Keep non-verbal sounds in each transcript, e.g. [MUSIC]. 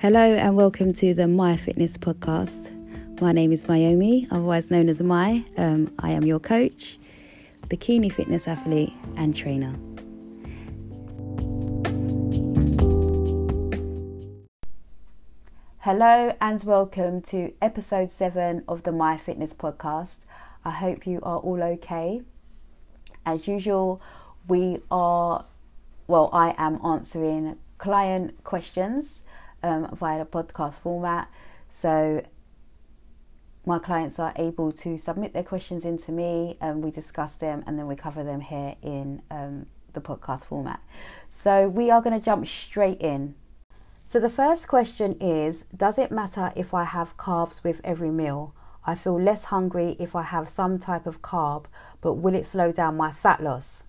Hello and welcome to the Mai Fitness podcast. My name is Myomi, otherwise known as Mai. Um, I am your coach, bikini fitness athlete, and trainer. Hello and welcome to episode 7 of the Mai Fitness podcast. I hope you are all okay. As usual, we are, well, I am answering client questions um, via the podcast format. So my clients are able to submit their questions into me and we discuss them and then we cover them here in um, the podcast format. So we are going to jump straight in. So the first question is Does it matter if I have carbs with every meal? I feel less hungry if I have some type of carb, but will it slow down my fat loss?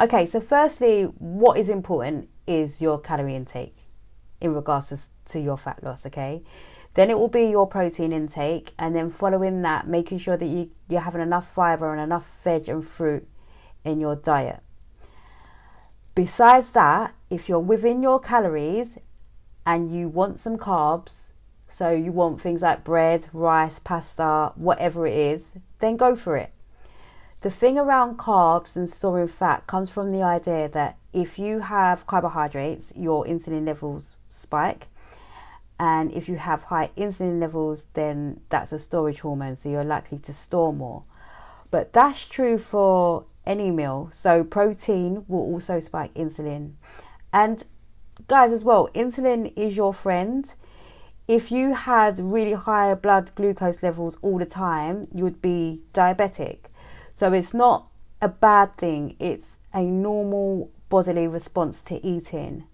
Okay, so firstly, what is important is your calorie intake in regards to, to your fat loss, okay? Then it will be your protein intake, and then following that, making sure that you, you're having enough fiber and enough veg and fruit in your diet. Besides that, if you're within your calories and you want some carbs, so you want things like bread, rice, pasta, whatever it is, then go for it. The thing around carbs and storing fat comes from the idea that if you have carbohydrates, your insulin levels spike. And if you have high insulin levels, then that's a storage hormone, so you're likely to store more. But that's true for any meal. So, protein will also spike insulin. And, guys, as well, insulin is your friend. If you had really high blood glucose levels all the time, you would be diabetic. So it's not a bad thing, it's a normal bodily response to eating.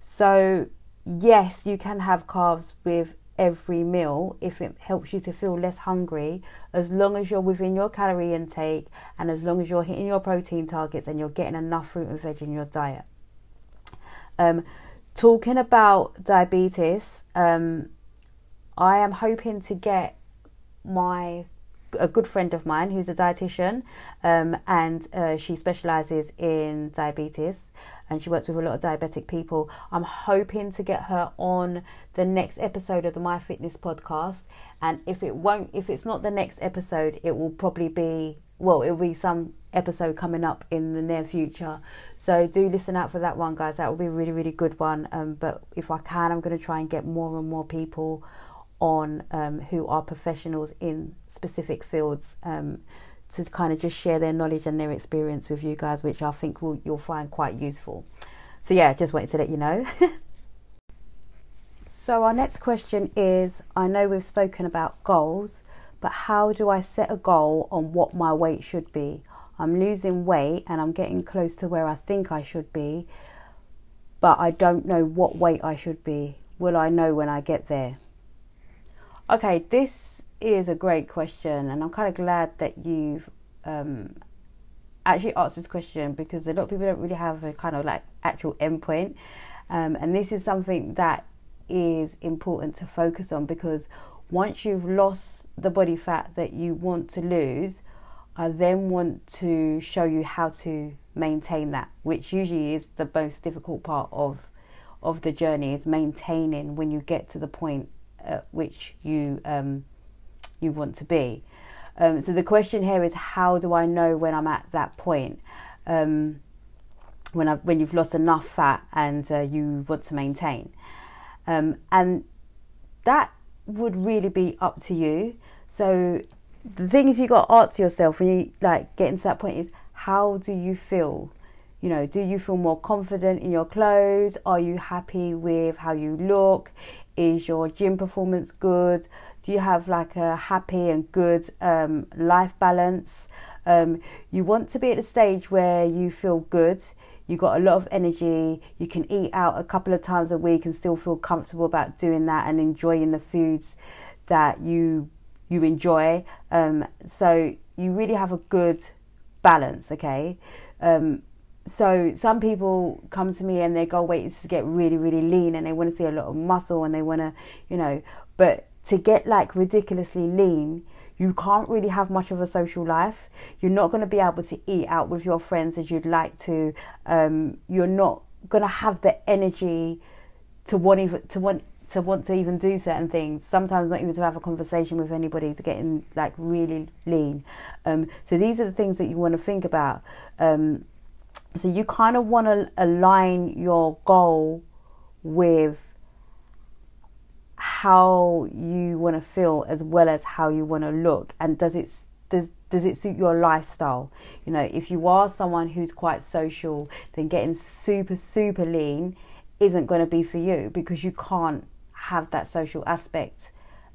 So, yes, you can have carbs with every meal if it helps you to feel less hungry, as long as you're within your calorie intake and as long as you're hitting your protein targets and you're getting enough fruit and veg in your diet. Um, talking about diabetes, um, I am hoping to get my a good friend of mine who's a dietitian um, and uh, she specializes in diabetes and she works with a lot of diabetic people. I'm hoping to get her on the next episode of the Mai fitness podcast and if it won't if it's not the next episode it will probably be well it will be some episode coming up in the near future. So do listen out for that one guys. That will be a really really good one. Um, but if i can i'm going to try and get more and more people on um, who are professionals in specific fields um, to kind of just share their knowledge and their experience with you guys, which I think will, you'll find quite useful. So, yeah, just wanted to let you know. [LAUGHS] so, our next question is I know we've spoken about goals, but how do I set a goal on what my weight should be? I'm losing weight and I'm getting close to where I think I should be, but I don't know what weight I should be. Will I know when I get there? Okay, this is a great question, and I'm kind of glad that you've um, actually asked this question because a lot of people don't really have a kind of like actual endpoint. Um, and this is something that is important to focus on because once you've lost the body fat that you want to lose, I then want to show you how to maintain that, which usually is the most difficult part of of the journey is maintaining when you get to the point at which you um, you want to be. Um, so the question here is, how do I know when I'm at that point? Um, when I've, when you've lost enough fat and uh, you want to maintain, um, and that would really be up to you. So the things you got to ask yourself when you like getting to that point is, how do you feel? You know, do you feel more confident in your clothes? Are you happy with how you look? Is your gym performance good? Do you have like a happy and good um, life balance? Um, you want to be at a stage where you feel good, you got a lot of energy, you can eat out a couple of times a week and still feel comfortable about doing that and enjoying the foods that you you enjoy. Um, so you really have a good balance, okay? Um, so some people come to me and their goal weight is to get really really lean and they want to see a lot of muscle and they want to you know but to get like ridiculously lean you can't really have much of a social life you're not going to be able to eat out with your friends as you'd like to um, you're not going to have the energy to want even to want to want to even do certain things. Sometimes not even to have a conversation with anybody to get in like really lean. Um, so these are the things that you want to think about. Um, so you kind of want to align your goal with how you want to feel as well as how you want to look. And does it does does it suit your lifestyle? You know if you are someone who's quite social then getting super super lean isn't going to be for you because you can't have that social aspect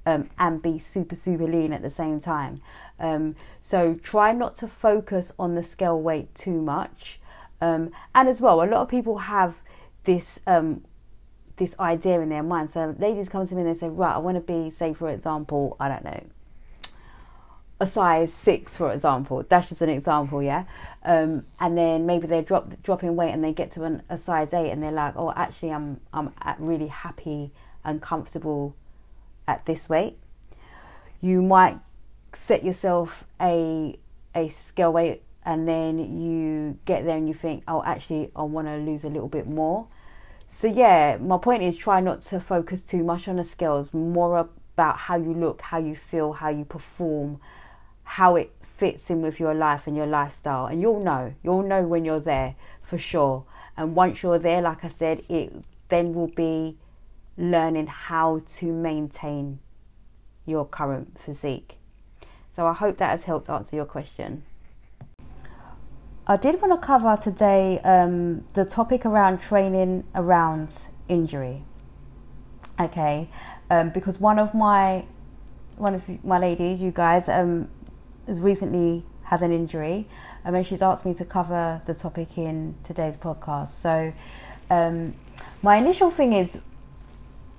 um, and be super super lean at the same time. Um, so try not to focus on the scale weight too much um, and as well a lot of people have this um, this idea in their mind. So ladies come to me and they say, right, I want to be, say for example, I don't know, a size six, for example. That's just an example, yeah. Um, and then maybe they drop dropping weight and they get to an, a size eight and they're like, oh, actually, I'm I'm really happy and comfortable at this weight. You might set yourself a a scale weight and then you get there and you think, oh, actually, I want to lose a little bit more so yeah, my point is try not to focus too much on the scales, more about how you look, how you feel, how you perform, how it fits in with your life and your lifestyle. And you'll know, you'll know when you're there for sure. And once you're there, like I said, it then will be learning how to maintain your current physique. So I hope that has helped answer your question. I did want to cover today um, the topic around training around injury. Okay, um, because one of my one of my ladies, you guys, um, has recently has an injury, um, and she's asked me to cover the topic in today's podcast. So, um, my initial thing is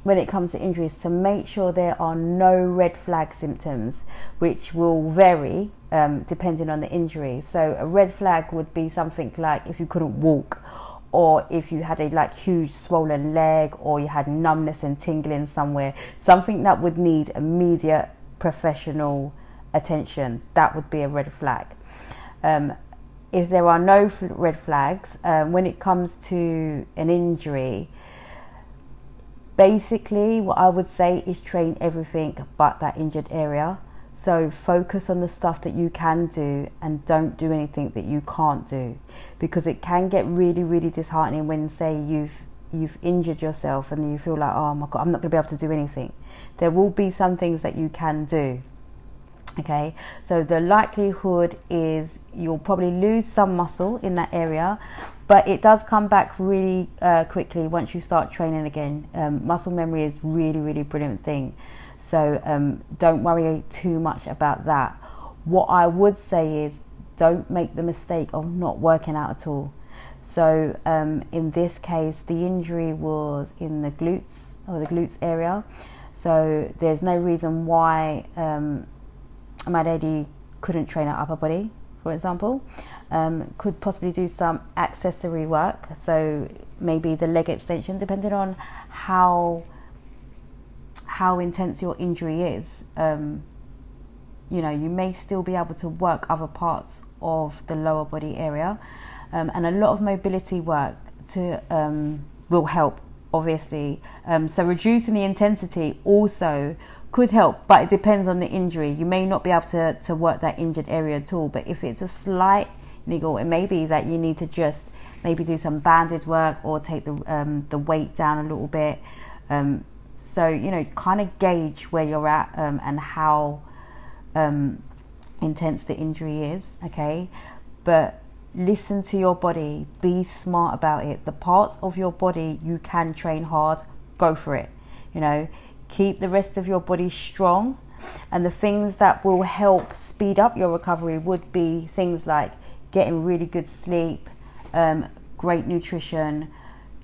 when it comes to injuries to make sure there are no red flag symptoms, which will vary um, depending on the injury. So a red flag would be something like if you couldn't walk, or if you had a like huge swollen leg, or you had numbness and tingling somewhere, something that would need immediate professional attention. That would be a red flag. Um, if there are no red flags, um, when it comes to an injury, basically what I would say is train everything but that injured area. So focus on the stuff that you can do and don't do anything that you can't do because it can get really really disheartening when say you've you've injured yourself and you feel like oh my god I'm not going to be able to do anything. There will be some things that you can do. Okay? So the likelihood is you'll probably lose some muscle in that area but it does come back really uh, quickly once you start training again. Um, muscle memory is really, really brilliant thing. So um, don't worry too much about that. What I would say is don't make the mistake of not working out at all. So um, in this case, the injury was in the glutes or the glutes area. So there's no reason why um, my lady couldn't train her upper body, for example um, could possibly do some accessory work. So maybe the leg extension, depending on how how intense your injury is. Um, you know, you may still be able to work other parts of the lower body area, um, and a lot of mobility work to um, will help. Obviously, um, so reducing the intensity also could help, but it depends on the injury. You may not be able to, to work that injured area at all, but if it's a slight niggle. It may be that you need to just maybe do some banded work or take the um, the weight down a little bit. Um, so you know, kind of gauge where you're at um, and how um, intense the injury is. Okay, but listen to your body. Be smart about it. The parts of your body you can train hard. Go for it. You know, keep the rest of your body strong. And the things that will help speed up your recovery would be things like getting really good sleep, um, great nutrition,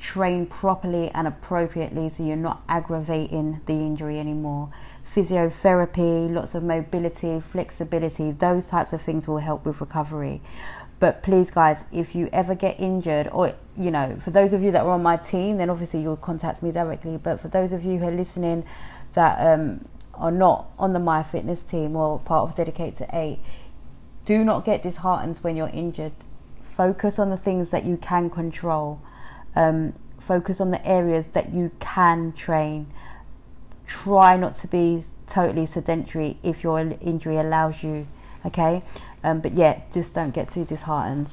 train properly and appropriately so you're not aggravating the injury anymore. Physiotherapy, lots of mobility, flexibility, those types of things will help with recovery. But please, guys, if you ever get injured, or you know, for those of you that are on my team, then obviously you'll contact me directly. But for those of you who are listening that um, are not on the Mai Fitness team or part of Dedicate to Eight, do not get disheartened when you're injured. Focus on the things that you can control. Um, focus on the areas that you can train. try not to be totally sedentary if your injury allows you. Okay, um, but yeah, just don't get too disheartened.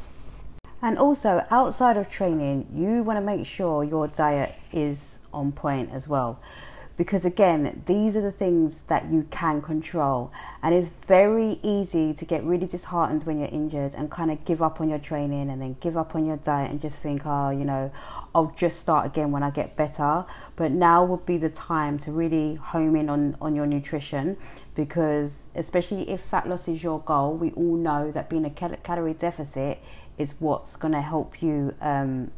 And also, outside of training, you want to make sure your diet is on point as well because again these are the things that you can control. And it's very easy to get really disheartened when you're injured and kind of give up on your training and then give up on your diet and just think oh you know I'll just start again when I get better. But now would be the time to really home in on on your nutrition because especially if fat loss is your goal we all know that being a cal- calorie deficit is what's going to help you um,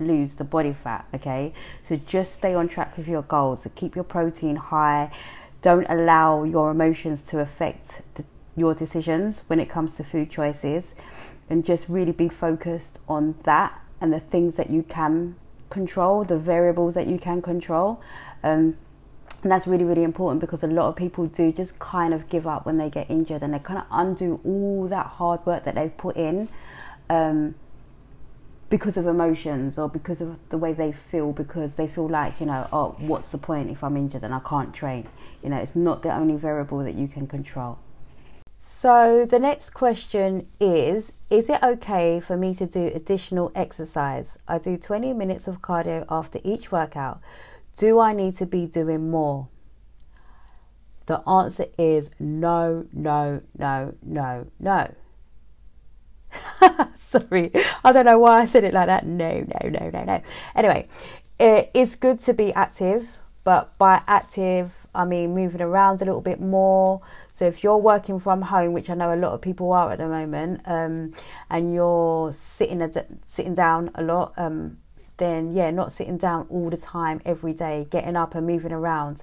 lose the body fat, okay? So just stay on track with your goals. So keep your protein high. Don't allow your emotions to affect the, your decisions when it comes to food choices. And just really be focused on that and the things that you can control, the variables that you can control. Um, and that's really, really important because a lot of people do just kind of give up when they get injured and they kind of undo all that hard work that they've put in. Um, because of emotions or because of the way they feel because they feel like you know oh what's the point? If i'm injured and i can't train. You know it's not the only variable that you can control. So the next question is is it okay for me to do additional exercise? I do 20 minutes of cardio after each workout. Do i need to be doing more? The answer is no no no no no [LAUGHS] Sorry, I don't know why I said it like that. No, no, no, no, no. Anyway, it is good to be active, but by active, I mean moving around a little bit more. So if you're working from home, which I know a lot of people are at the moment, um, and you're sitting sitting down a lot, um, then yeah, not sitting down all the time every day, getting up and moving around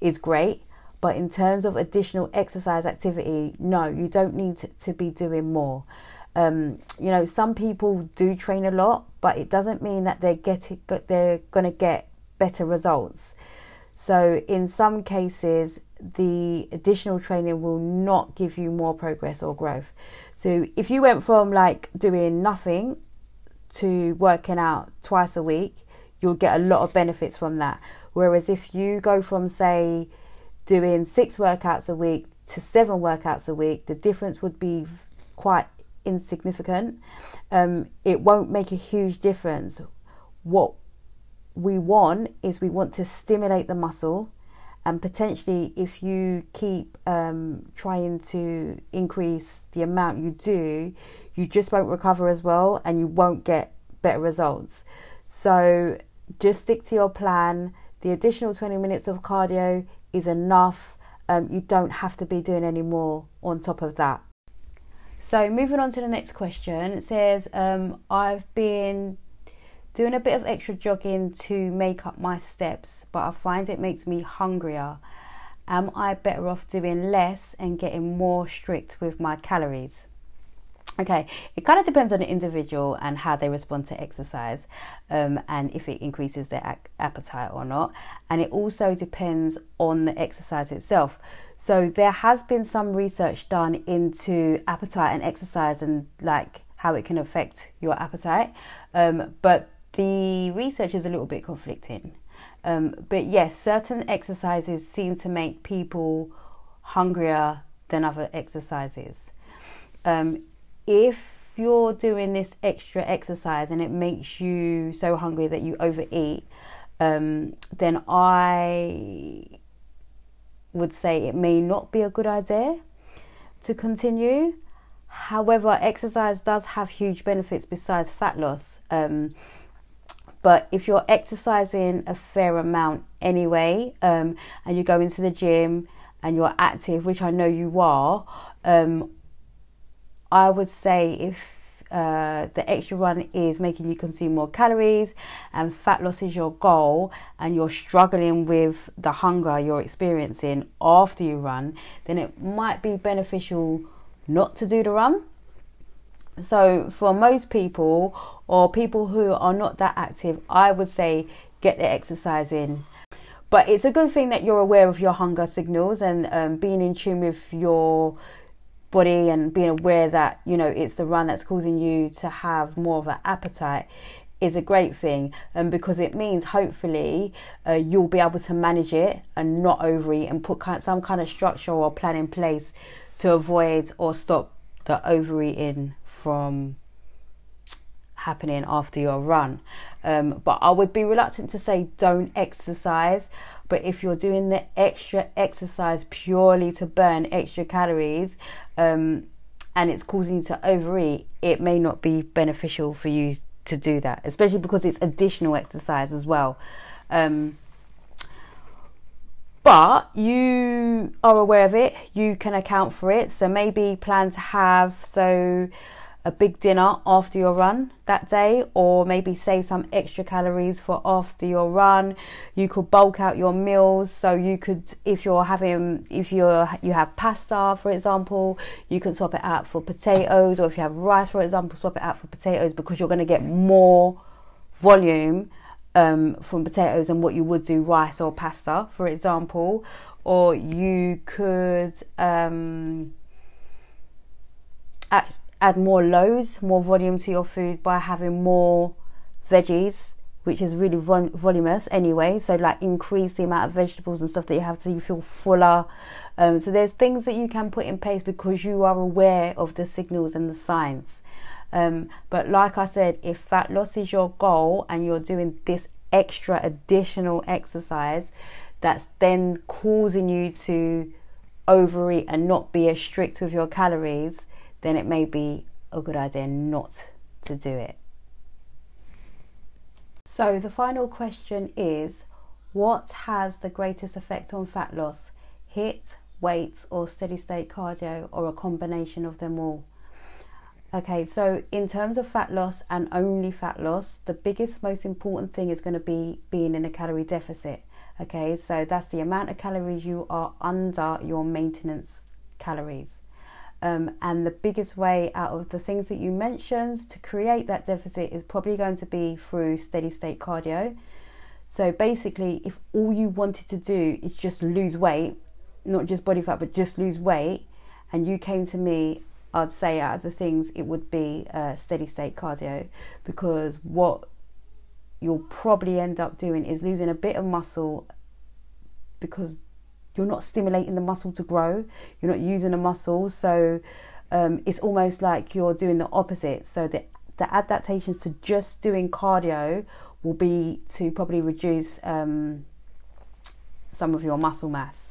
is great. But in terms of additional exercise activity, no, you don't need to be doing more. Um, you know, some people do train a lot, but it doesn't mean that they're getting they're going to get better results. So in some cases, the additional training will not give you more progress or growth. So if you went from like doing nothing to working out twice a week, you'll get a lot of benefits from that. Whereas if you go from say doing six workouts a week to seven workouts a week, the difference would be quite insignificant. Um, it won't make a huge difference. What we want is we want to stimulate the muscle, and potentially, if you keep um, trying to increase the amount you do, you just won't recover as well, and you won't get better results. So, just stick to your plan. The additional 20 minutes of cardio is enough. Um, you don't have to be doing any more on top of that. So moving on to the next question, it says um, I've been doing a bit of extra jogging to make up my steps, but I find it makes me hungrier. Am I better off doing less and getting more strict with my calories? Okay, it kind of depends on the individual and how they respond to exercise um, and if it increases their ac- appetite or not. And it also depends on the exercise itself. So there has been some research done into appetite and exercise and like how it can affect your appetite. Um, but the research is a little bit conflicting. Um, but yes, certain exercises seem to make people hungrier than other exercises. Um, if you're doing this extra exercise and it makes you so hungry that you overeat, um, then I would say it may not be a good idea to continue. However, exercise does have huge benefits besides fat loss. Um, but if you're exercising a fair amount anyway, um, and you go into the gym and you're active, which I know you are, um, I would say if uh, the extra run is making you consume more calories and fat loss is your goal and you're struggling with the hunger you're experiencing after you run, then it might be beneficial not to do the run. So, for most people or people who are not that active, I would say get the exercise in. But it's a good thing that you're aware of your hunger signals and um, being in tune with your body and being aware that you know it's the run that's causing you to have more of an appetite is a great thing and um, because it means hopefully uh, you'll be able to manage it and not overeat and put kind, some kind of structure or plan in place to avoid or stop the overeating from happening after your run. Um, but I would be reluctant to say don't exercise. But if you're doing the extra exercise purely to burn extra calories um, and it's causing you to overeat, it may not be beneficial for you to do that, especially because it's additional exercise as well. Um, but you are aware of it, you can account for it. So maybe plan to have so a big dinner after your run that day, or maybe save some extra calories for after your run. You could bulk out your meals, so you could, if you're having, if you're you have pasta, for example, you can swap it out for potatoes, or if you have rice, for example, swap it out for potatoes because you're going to get more volume um, from potatoes than what you would do rice or pasta, for example. Or you could um, add more loads, more volume to your food by having more veggies, which is really vol- voluminous anyway. So, like, increase the amount of vegetables and stuff that you have so you feel fuller. Um, so, there's things that you can put in place because you are aware of the signals and the signs. Um, but, like I said, if fat loss is your goal and you're doing this extra additional exercise, that's then causing you to overeat and not be as strict with your calories then it may be a good idea not to do it. So, the final question is what has the greatest effect on fat loss? HIIT, weights, or steady state cardio, or a combination of them all? Okay, so in terms of fat loss and only fat loss, the biggest, most important thing is going to be being in a calorie deficit. Okay, so that's the amount of calories you are under your maintenance calories. Um, and the biggest way out of the things that you mentioned to create that deficit is probably going to be through steady state cardio. So basically, if all you wanted to do is just lose weight, not just body fat, but just lose weight, and you came to me, I'd say out of the things, it would be uh, steady state cardio because what you'll probably end up doing is losing a bit of muscle because you're not stimulating the muscle to grow, you're not using the muscle. So um, it's almost like you're doing the opposite. So the, the adaptations to just doing cardio will be to probably reduce um, some of your muscle mass.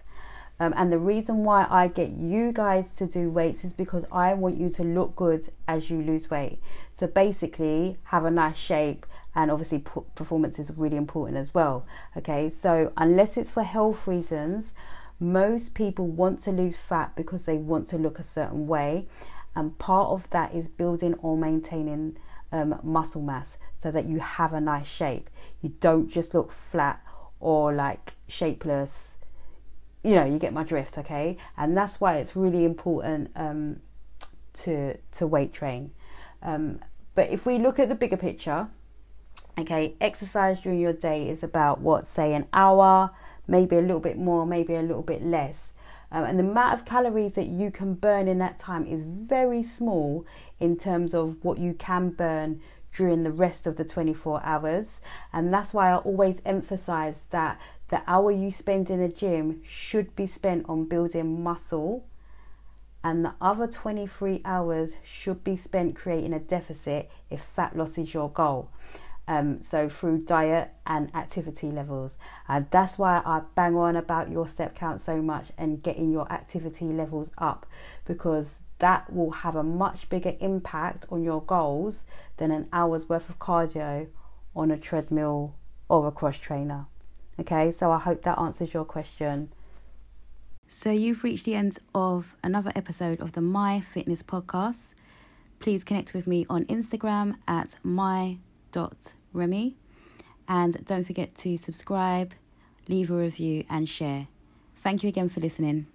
Um, and the reason why I get you guys to do weights is because I want you to look good as you lose weight. So basically, have a nice shape, and obviously, performance is really important as well. Okay, so unless it's for health reasons, most people want to lose fat because they want to look a certain way, and part of that is building or maintaining um, muscle mass so that you have a nice shape. You don't just look flat or like shapeless. You know, you get my drift, okay? And that's why it's really important um, to to weight train. Um, but if we look at the bigger picture, okay, exercise during your day is about what, say, an hour maybe a little bit more, maybe a little bit less. Um, and the amount of calories that you can burn in that time is very small in terms of what you can burn during the rest of the 24 hours. And that's why I always emphasize that the hour you spend in the gym should be spent on building muscle, and the other 23 hours should be spent creating a deficit if fat loss is your goal. Um, so through diet and activity levels, and that's why I bang on about your step count so much and getting your activity levels up because that will have a much bigger impact on your goals than an hour's worth of cardio on a treadmill or a cross trainer. Okay, so I hope that answers your question. So you've reached the end of another episode of the Mai Fitness Podcast. Please connect with me on Instagram at Mai Remy. And don't forget to subscribe, leave a review, and share. Thank you again for listening.